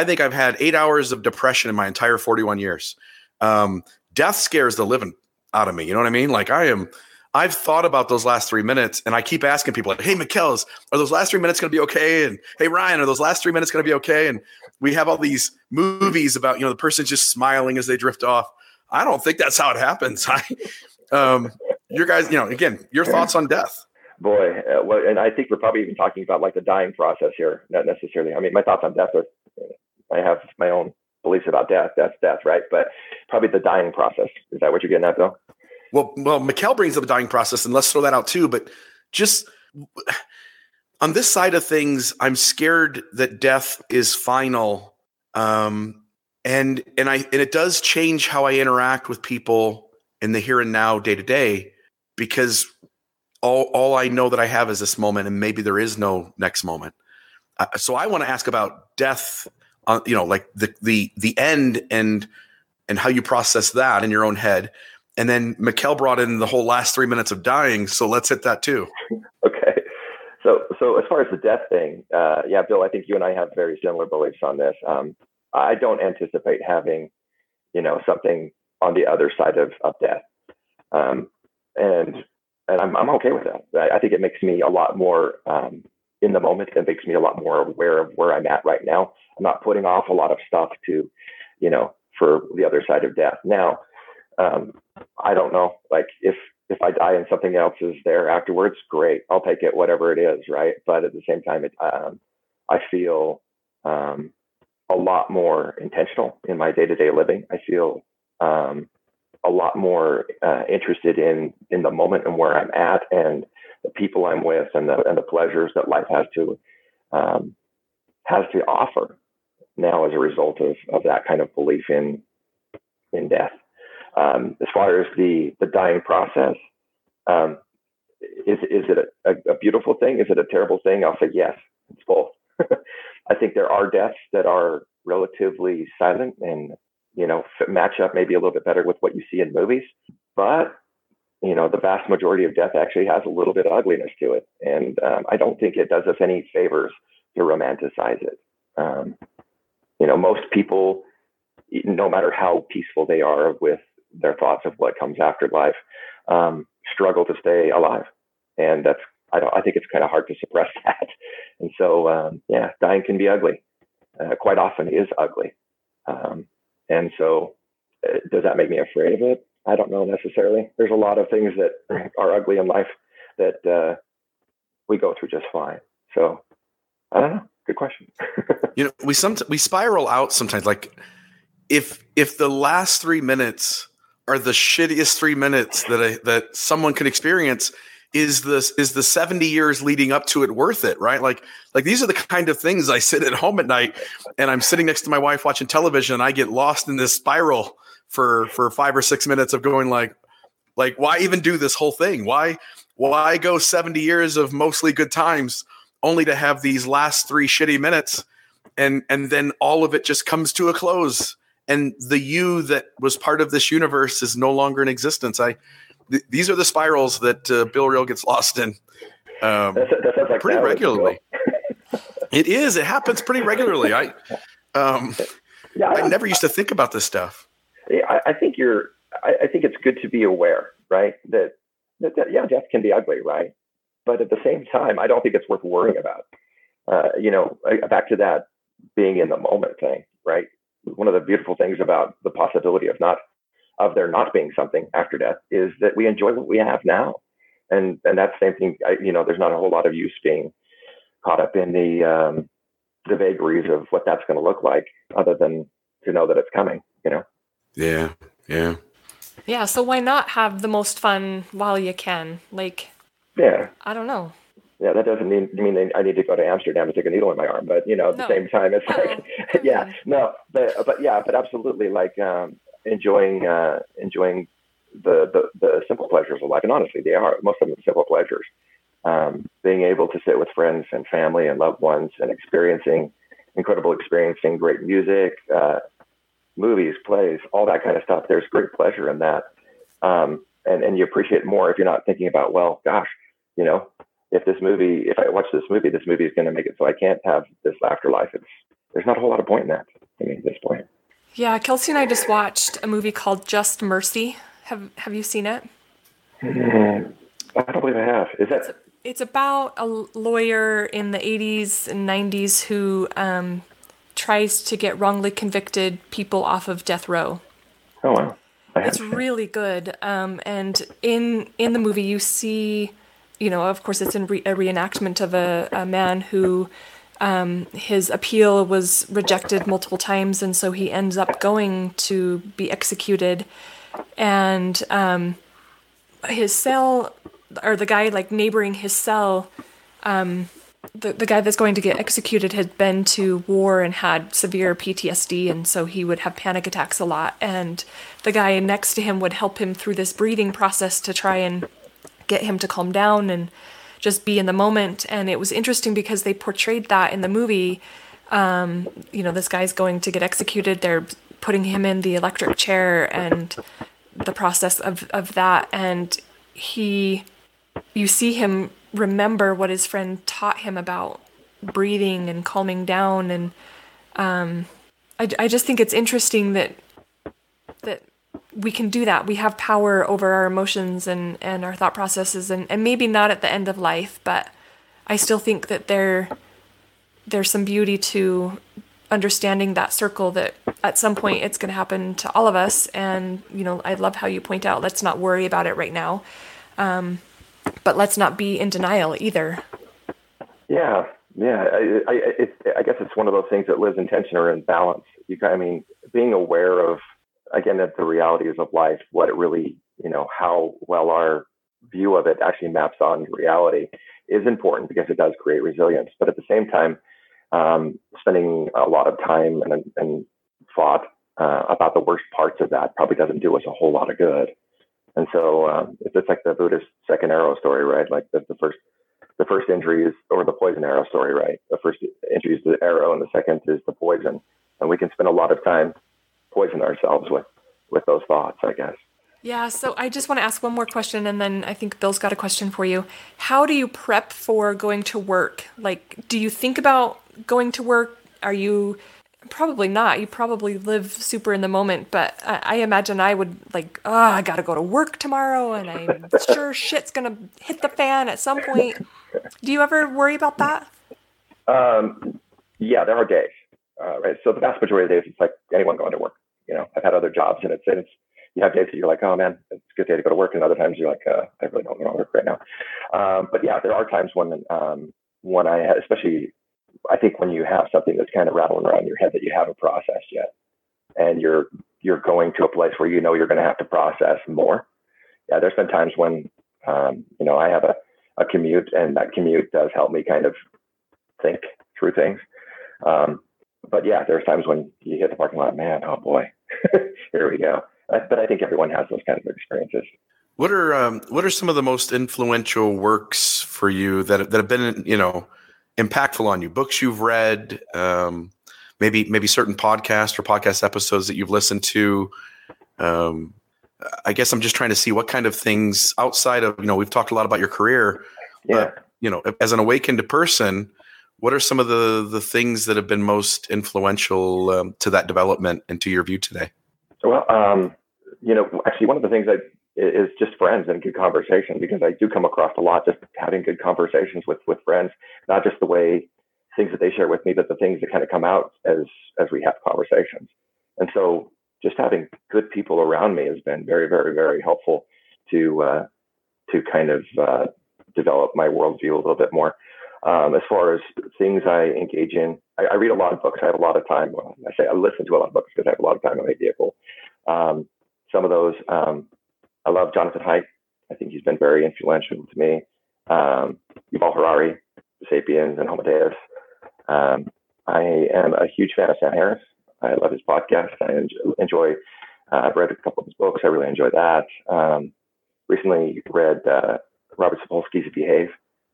Speaker 2: I think I've had eight hours of depression in my entire 41 years. Um, death scares the living out of me. You know what I mean? Like I am. I've thought about those last three minutes, and I keep asking people, like, "Hey, McKells, are those last three minutes going to be okay?" And "Hey, Ryan, are those last three minutes going to be okay?" And we have all these movies about you know the person just smiling as they drift off. I don't think that's how it happens. I, um, your guys, you know, again, your thoughts on death.
Speaker 4: Boy, uh, well, and I think we're probably even talking about like the dying process here, not necessarily. I mean, my thoughts on death are, I have my own beliefs about death. That's death, right? But probably the dying process. Is that what you're getting at, though?
Speaker 2: Well, well, Mikkel brings up the dying process, and let's throw that out too. But just on this side of things, I'm scared that death is final, um, and and I and it does change how I interact with people in the here and now, day to day, because all all I know that I have is this moment, and maybe there is no next moment. Uh, so I want to ask about death, uh, you know, like the the the end and and how you process that in your own head. And then Mikkel brought in the whole last three minutes of dying. So let's hit that too.
Speaker 4: okay. So, so as far as the death thing, uh, yeah, Bill, I think you and I have very similar beliefs on this. Um, I don't anticipate having, you know, something on the other side of, of death. Um, and and I'm, I'm okay with that. I, think it makes me a lot more um, in the moment. It makes me a lot more aware of where I'm at right now. I'm not putting off a lot of stuff to, you know, for the other side of death. Now, um, I don't know, like if if I die and something else is there afterwards, great, I'll take it, whatever it is, right? But at the same time, it, um, I feel um, a lot more intentional in my day to day living. I feel um, a lot more uh, interested in in the moment and where I'm at and the people I'm with and the and the pleasures that life has to um, has to offer now as a result of of that kind of belief in in death. Um, as far as the the dying process, um, is is it a, a, beautiful thing? Is it a terrible thing? I'll say yes. It's both. I think there are deaths that are relatively silent and you know match up maybe a little bit better with what you see in movies, but you know the vast majority of death actually has a little bit of ugliness to it, and um, I don't think it does us any favors to romanticize it. Um, you know, most people, no matter how peaceful they are with their thoughts of what comes after life, um, struggle to stay alive, and that's I I think it's kind of hard to suppress that, and so um, yeah, dying can be ugly. Uh, quite often is ugly, um, and so uh, does that make me afraid of it? I don't know necessarily. There's a lot of things that are ugly in life that uh, we go through just fine. So I don't know. Good question.
Speaker 2: you know, we some we spiral out sometimes. Like if if the last three minutes are the shittiest three minutes that I, that someone can experience, is this is the 70 years leading up to it worth it right? Like like these are the kind of things i sit at home at night and i'm sitting next to my wife watching television and i get lost in this spiral for for five or six minutes of going like like why even do this whole thing? Why why go 70 years of mostly good times only to have these last three shitty minutes and and then all of it just comes to a close and the you that was part of this universe is no longer in existence i th- these are the spirals that uh, bill Real gets lost in um, that, that like pretty regularly it is it happens pretty regularly i um yeah, I never used to think about this stuff.
Speaker 4: I, I think you're. I, I, think it's good to be aware, right? That, that, that yeah, death can be ugly, right? But at the same time, I don't think it's worth worrying about. Uh, you know, back to that being in the moment thing, right? One of the beautiful things about the possibility of not of there not being something after death is that we enjoy what we have now, and and that same thing. I, you know, there's not a whole lot of use being caught up in the um, the vagaries of what that's going to look like, other than to know that it's coming. You know.
Speaker 2: Yeah, yeah.
Speaker 3: Yeah, so why not have the most fun while you can? Like,
Speaker 4: yeah.
Speaker 3: I don't know.
Speaker 4: Yeah, that doesn't mean mean I need to go to Amsterdam and take a needle in my arm, but you know, at no. the same time, it's like, yeah, no, but but yeah, but absolutely, like um, enjoying uh, enjoying the, the the simple pleasures of life, and honestly, they are most of them simple pleasures. Um, being able to sit with friends and family and loved ones and experiencing incredible experiencing great music, uh, movies, plays, all that kind of stuff. There's great pleasure in that. Um, and, and you appreciate more if you're not thinking about, well, gosh, you know, if this movie, if I watch this movie, this movie is going to make it so I can't have this afterlife. It's, there's not a whole lot of point in that. I mean, at this point.
Speaker 3: Yeah, Kelsey and I just watched a movie called Just Mercy. Have Have you seen it?
Speaker 4: Mm, I don't believe I have. Is that?
Speaker 3: It's, it's about a lawyer in the 80s and 90s who um, tries to get wrongly convicted people off of death row.
Speaker 4: Oh wow.
Speaker 3: It's really good. Um, and in in the movie, you see, you know, of course, it's re- a reenactment of a, a man who um, his appeal was rejected multiple times, and so he ends up going to be executed. And um, his cell, or the guy like neighboring his cell, um, the, the guy that's going to get executed had been to war and had severe PTSD, and so he would have panic attacks a lot. And the guy next to him would help him through this breathing process to try and get him to calm down and just be in the moment. And it was interesting because they portrayed that in the movie. Um, you know, this guy's going to get executed. They're putting him in the electric chair and the process of, of that. And he, you see him remember what his friend taught him about breathing and calming down. And um, I, I just think it's interesting that that we can do that. We have power over our emotions and, and our thought processes and, and maybe not at the end of life, but I still think that there there's some beauty to understanding that circle that at some point it's going to happen to all of us. And you know i love how you point out let's not worry about it right now. Um, but let's not be in denial either.
Speaker 4: Yeah yeah. I, I, I guess it's one of those things that lives in tension or in balance. You i mean being aware of again, that the realities of life, what it really, you know, how well our view of it actually maps on reality is important because it does create resilience. But at the same time, um, spending a lot of time and, and thought uh, about the worst parts of that probably doesn't do us a whole lot of good. And so um, it's like the Buddhist second arrow story, right? Like the, the first the first injury is or the poison arrow story, right? The first injury is the arrow and the second is the poison. And we can spend a lot of time poison ourselves with with those thoughts, I guess.
Speaker 3: Yeah, so I just want to ask one more question and then I think Bill's got a question for you. How do you prep for going to work? Like, do you think about going to work? Are you probably not? You probably live super in the moment, but I, I imagine I would like, oh, I got to go to work tomorrow and I'm sure shit's going to hit the fan at some point. Do you ever worry about that?
Speaker 4: Um, yeah, there are days, uh, right? So the vast majority of days, it's like anyone going to work you know, I've had other jobs and it's, it's, you have days that you're like, oh man, it's a good day to go to work. And other times you're like, uh, I really don't want to work right now. Um, but yeah, there are times when, um, when I, especially, I think when you have something that's kind of rattling around your head that you haven't processed yet, and you're you're going to a place where you know you're going to have to process more. Yeah, there's been times when, um, you know, I have a, a commute, and that commute does help me kind of think through things. Um, but yeah, there's times when you hit the parking lot, man, oh boy, here we go. But I think everyone has those kinds of experiences.
Speaker 2: What are um, what are some of the most influential works for you that that have been you know impactful on you? Books you've read, um, maybe maybe certain podcasts or podcast episodes that you've listened to. Um, I guess I'm just trying to see what kind of things outside of you know we've talked a lot about your career,
Speaker 4: yeah. but
Speaker 2: you know as an awakened person, what are some of the the things that have been most influential um, to that development and to your view today?
Speaker 4: Well, um, you know, actually, one of the things that is just friends and good conversation because I do come across a lot just having good conversations with with friends, not just the way things that they share with me, but the things that kind of come out as as we have conversations. And so, just having good people around me has been very, very, very helpful to uh, to kind of uh, develop my worldview a little bit more. Um, as far as things I engage in, I, I, read a lot of books. I have a lot of time. Well, I say I listen to a lot of books because I have a lot of time in my vehicle. Um, some of those, um, I love Jonathan Haidt. I think he's been very influential to me. Um, Yuval Harari, Sapiens, and Homo Deus. Um, I am a huge fan of Sam Harris. I love his podcast. I enjoy. Uh, I've read a couple of his books. I really enjoy that. Um, recently read uh, Robert Sapolsky's Behave,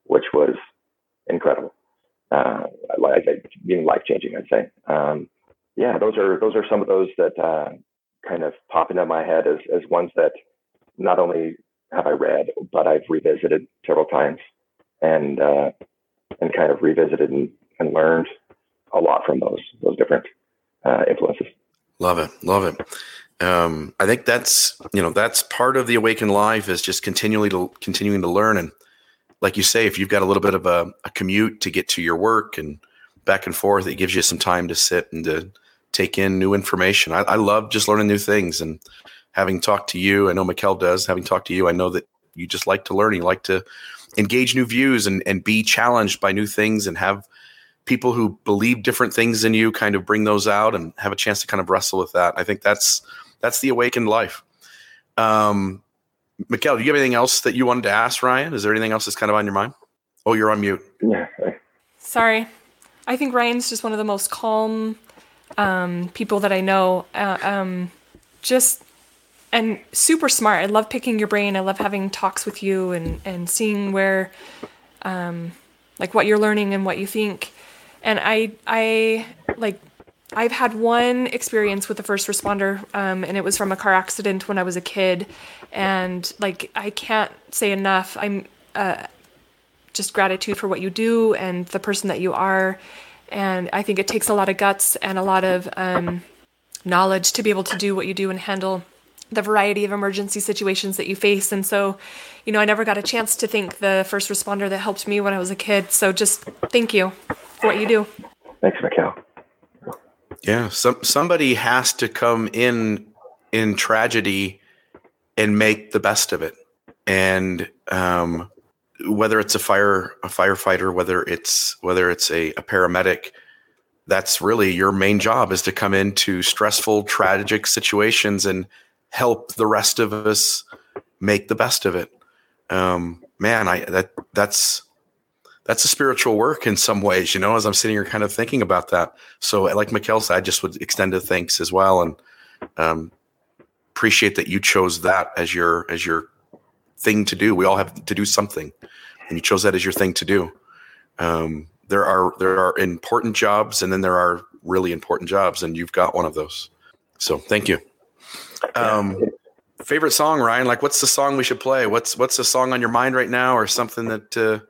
Speaker 4: which was incredible. Uh, I, being life changing, I'd say. Um, yeah, those are those are some of those that uh, kind of pop into my head as as ones that not only have I read, but I've revisited several times and uh, and kind of revisited and, and learned a lot from those those different uh, influences.
Speaker 2: Love it, love it. Um, I think that's you know that's part of the awakened life is just continually to continuing to learn and like you say, if you've got a little bit of a, a, commute to get to your work and back and forth, it gives you some time to sit and to take in new information. I, I love just learning new things and having talked to you. I know Mikkel does. Having talked to you, I know that you just like to learn. You like to engage new views and, and be challenged by new things and have people who believe different things than you kind of bring those out and have a chance to kind of wrestle with that. I think that's that's the awakened life. Um, Mikkel, do you have anything else that you wanted to ask Ryan? Is there anything else that's kind of on your mind? Oh, you're on mute.
Speaker 4: Yeah.
Speaker 3: Sorry. I think Ryan's just one of the most calm um, people that I know. Uh, um, just and super smart. I love picking your brain. I love having talks with you and and seeing where, um, like what you're learning and what you think. And I I like I've had one experience with a first responder, um, and it was from a car accident when I was a kid. And like, I can't say enough. I'm uh, just gratitude for what you do and the person that you are. And I think it takes a lot of guts and a lot of um, knowledge to be able to do what you do and handle the variety of emergency situations that you face. And so, you know, I never got a chance to thank the first responder that helped me when I was a kid. So just thank you for what you do.
Speaker 4: Thanks, Mikkel.
Speaker 2: Yeah, some somebody has to come in in tragedy and make the best of it. And um, whether it's a fire a firefighter, whether it's whether it's a, a paramedic, that's really your main job is to come into stressful, tragic situations and help the rest of us make the best of it. Um, man, I that that's that's a spiritual work in some ways, you know, as I'm sitting here kind of thinking about that. So like Mikkel said, I just would extend a thanks as well. And, um, appreciate that you chose that as your, as your thing to do. We all have to do something and you chose that as your thing to do. Um, there are, there are important jobs and then there are really important jobs and you've got one of those. So thank you. Um, favorite song, Ryan, like what's the song we should play? What's, what's the song on your mind right now or something that, uh,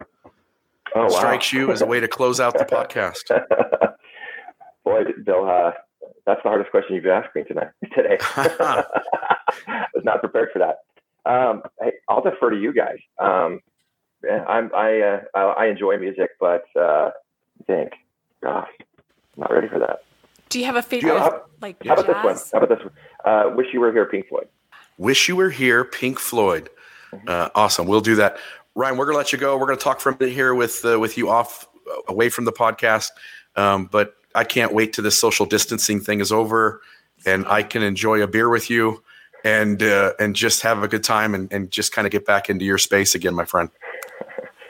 Speaker 2: oh, wow. strikes you as a way to close out the podcast?
Speaker 4: Boy, Bill, uh, that's the hardest question you've asked me tonight today. I was not prepared for that. Um, hey, I'll defer to you guys. Um, I'm, I, uh, I enjoy music, but uh, I think, gosh, I'm not ready for that.
Speaker 3: Do you have a favorite? You
Speaker 4: how,
Speaker 3: like
Speaker 4: how about jazz? this one? How about this one? Uh, Wish You Were Here, Pink Floyd.
Speaker 2: Wish You Were Here, Pink Floyd. Mm-hmm. Uh, awesome. We'll do that. Ryan, we're gonna let you go. We're gonna talk for a minute here with uh, with you off uh, away from the podcast. Um, but I can't wait till this social distancing thing is over, and I can enjoy a beer with you, and uh, and just have a good time, and, and just kind of get back into your space again, my friend.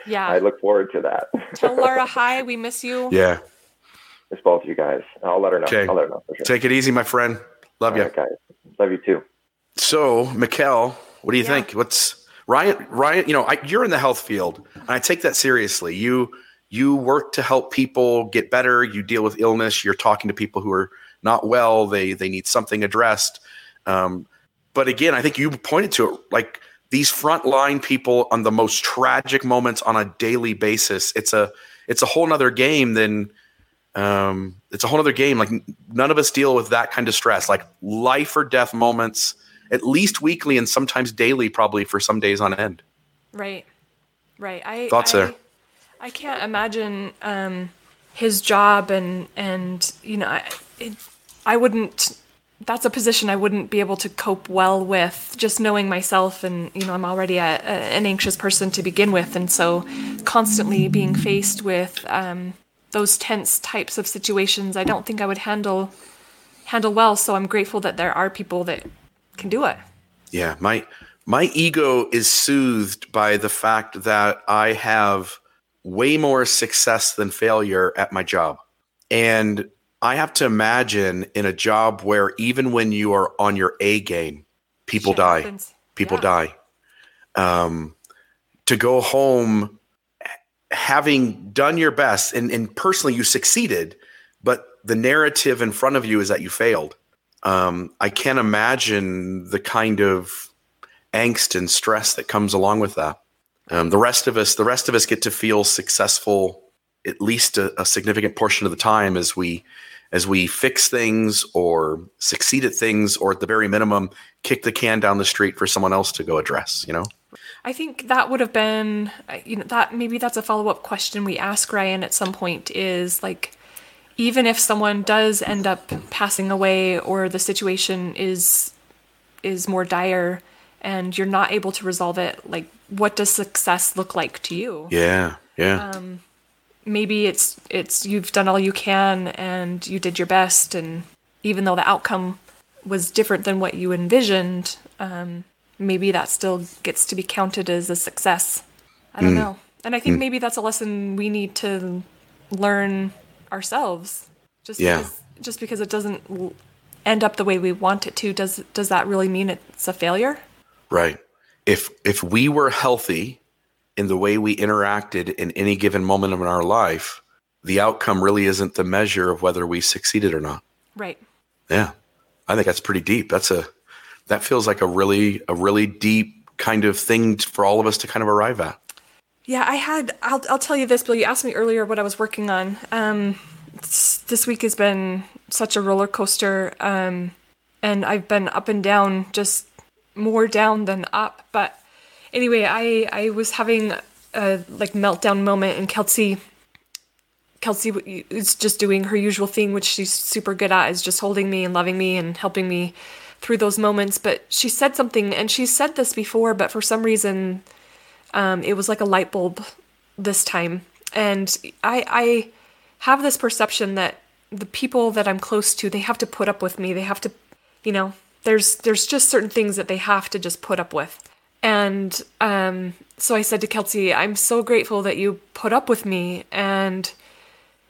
Speaker 3: Yeah,
Speaker 4: I look forward to that.
Speaker 3: Tell Laura hi. We miss you.
Speaker 2: Yeah,
Speaker 4: miss both of you guys. I'll let her know. Okay. I'll let her know
Speaker 2: sure. Take it easy, my friend. Love All you, right,
Speaker 4: guys. Love you too.
Speaker 2: So, Mikkel, what do you yeah. think? What's Ryan, Ryan, you know, I, you're in the health field, and I take that seriously. You you work to help people get better. You deal with illness. You're talking to people who are not well. They they need something addressed. Um, but again, I think you pointed to it like these frontline people on the most tragic moments on a daily basis. It's a it's a whole nother game than um, it's a whole other game. Like none of us deal with that kind of stress, like life or death moments at least weekly and sometimes daily, probably for some days on end.
Speaker 3: Right, right. I
Speaker 2: thoughts
Speaker 3: I,
Speaker 2: there.
Speaker 3: I can't imagine um, his job and and you know I, it, I wouldn't. That's a position I wouldn't be able to cope well with. Just knowing myself, and you know, I'm already a, a, an anxious person to begin with, and so constantly being faced with um, those tense types of situations, I don't think I would handle handle well. So I'm grateful that there are people that can do it.
Speaker 2: Yeah, my my ego is soothed by the fact that I have way more success than failure at my job. And I have to imagine in a job where even when you are on your A game, people Shit die. Happens. People yeah. die. Um, to go home having done your best and, and personally you succeeded, but the narrative in front of you is that you failed um, I can't imagine the kind of angst and stress that comes along with that. Um, the rest of us, the rest of us, get to feel successful at least a, a, significant portion of the time as we as we fix things or succeed at things, or at the very minimum, kick the can down the street for someone else to go address. You know.
Speaker 3: I think that would have been, you know, that maybe that's a follow up question we ask Ryan at some point. Is like even if someone does end up passing away or the situation is is more dire and you're not able to resolve it like what does success look like to you?
Speaker 2: Yeah yeah. Um
Speaker 3: maybe it's it's you've done all you can and you did your best and even though the outcome was different than what you envisioned um, maybe that still gets to be counted as a success. I don't know. And i think maybe that's a lesson we need to learn ourselves. Just
Speaker 2: Yeah.
Speaker 3: because just because it doesn't end up the way we want it to does does that really mean it's a failure
Speaker 2: Right. If if we were healthy in the way we interacted in any given moment of our life, the outcome really isn't the measure of whether we succeeded or not.
Speaker 3: right
Speaker 2: Yeah. I think that's pretty deep. That's a that feels like a really a really deep kind of thing for all of us to kind of arrive at.
Speaker 3: Yeah, I had. I'll, I'll tell you this, Bill. You asked me earlier what I was working on. Um, this week has been such a roller coaster, um, and I've been up and down, just more down than up. But anyway, I I was having a like meltdown moment, and Kelsey. Kelsey is just doing her usual thing, which she's super good at, is just holding me and loving me and helping me through those moments. But she said something, and she said this before, but for some reason um, it was like a light bulb this time and I, I have this perception that the people that i'm close to they have to put up with me they have to you know there's there's just certain things that they have to just put up with. And um, so i said to kelsey i'm so grateful that you put up with me. And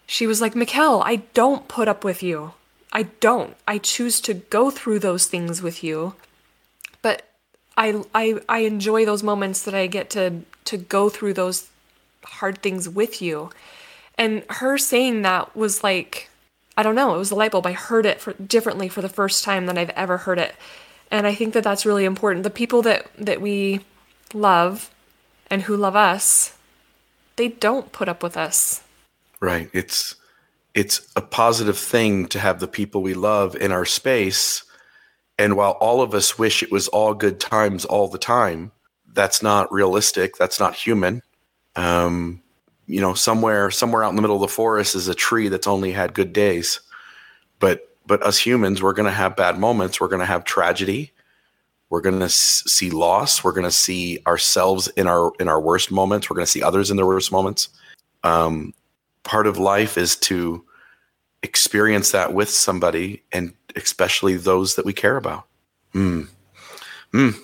Speaker 3: she was like mikkel i don't put up with you. I don't. I choose to go through those things with you. But I, I I enjoy those moments that I get to to go through those hard things with you. And her saying that was like I don't know, it was the light bulb. I heard it for differently for the first time than I've ever heard it. And I think that that's really important. The people that that we love and who love us, they don't put up with us.
Speaker 2: Right. It's it's a positive thing to have the people we love in our space. And while all of us wish it was all good times all the time, that's not realistic. That's not human. Um, you know, somewhere somewhere out in the middle of the forest is a tree that's only had good days. But but us humans, we're going to have bad moments. We're going to have tragedy. We're going to s- see loss. We're going to see ourselves in our in our worst moments. We're going to see others in their worst moments. Um, part of life is to experience that with somebody and especially those that we care about. Mm. Mm.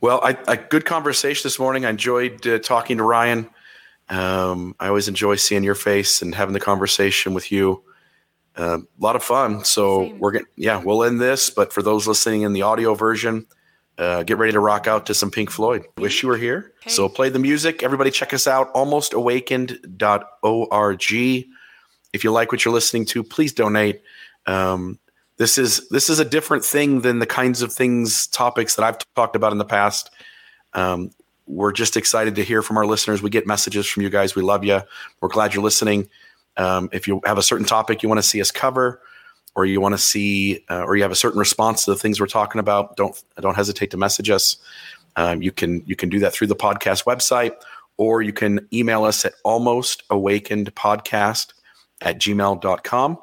Speaker 2: Well, I, I good conversation this morning. I enjoyed uh, talking to Ryan. Um, I always enjoy seeing your face and having the conversation with you. Uh, a lot of fun. So
Speaker 3: Same.
Speaker 2: we're gonna, yeah, we'll end this. But for those listening in the audio version, uh, get ready to rock out to some Pink Floyd. Wish you were here.
Speaker 3: Okay.
Speaker 2: So play the music. Everybody, check us out. Almostawakened.org. If you like what you're listening to, please donate. Um, this is this is a different thing than the kinds of things topics that I've talked about in the past. Um, we're just excited to hear from our listeners. We get messages from you guys. We love you. We're glad you're listening. Um, if you have a certain topic you want to see us cover, or you want to see, uh, or you have a certain response to the things we're talking about, don't don't hesitate to message us. Um, you can you can do that through the podcast website, or you can email us at almost awakened podcast at gmail.com.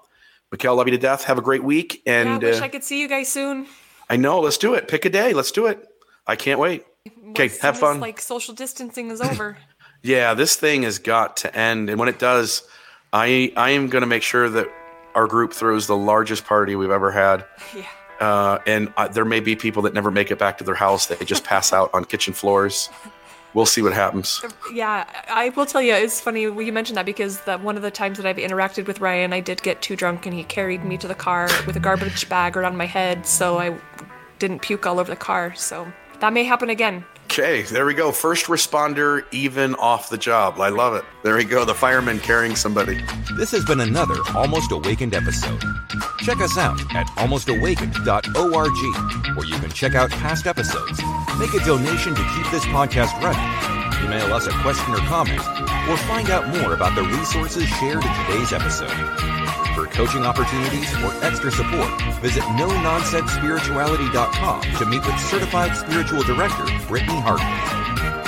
Speaker 2: Mikkel, love you to death. Have a great week.
Speaker 3: Yeah, I wish
Speaker 2: uh,
Speaker 3: I could see you guys soon.
Speaker 2: I know, let's do it. Pick a day. Let's do it. I can't wait. Okay, have fun.
Speaker 3: like social distancing is over.
Speaker 2: Yeah, this thing has got to end. And when it does, I I am going to make sure that our group throws the largest party we've ever had.
Speaker 3: yeah.
Speaker 2: Uh, and uh, there may be people that never make it back to their house. They just pass out on kitchen floors. We'll see what happens.
Speaker 3: Yeah, I will tell you, it's funny you mentioned that because that one of the times that I've interacted with Ryan, I did get too drunk and he carried me to the car with a garbage bag around my head, so I didn't puke all over the car. So that may happen again.
Speaker 2: Okay, there we go. First responder, even off the job. I love it. There we go. The fireman carrying somebody.
Speaker 1: This has been another Almost Awakened episode. Check us out at almostawakened.org, where you can check out past episodes, make a donation to keep this podcast running, email us a question or comment, or find out more about the resources shared in today's episode. For coaching opportunities or extra support, visit no-nonsense spirituality.com to meet with certified spiritual director Brittany Hartman.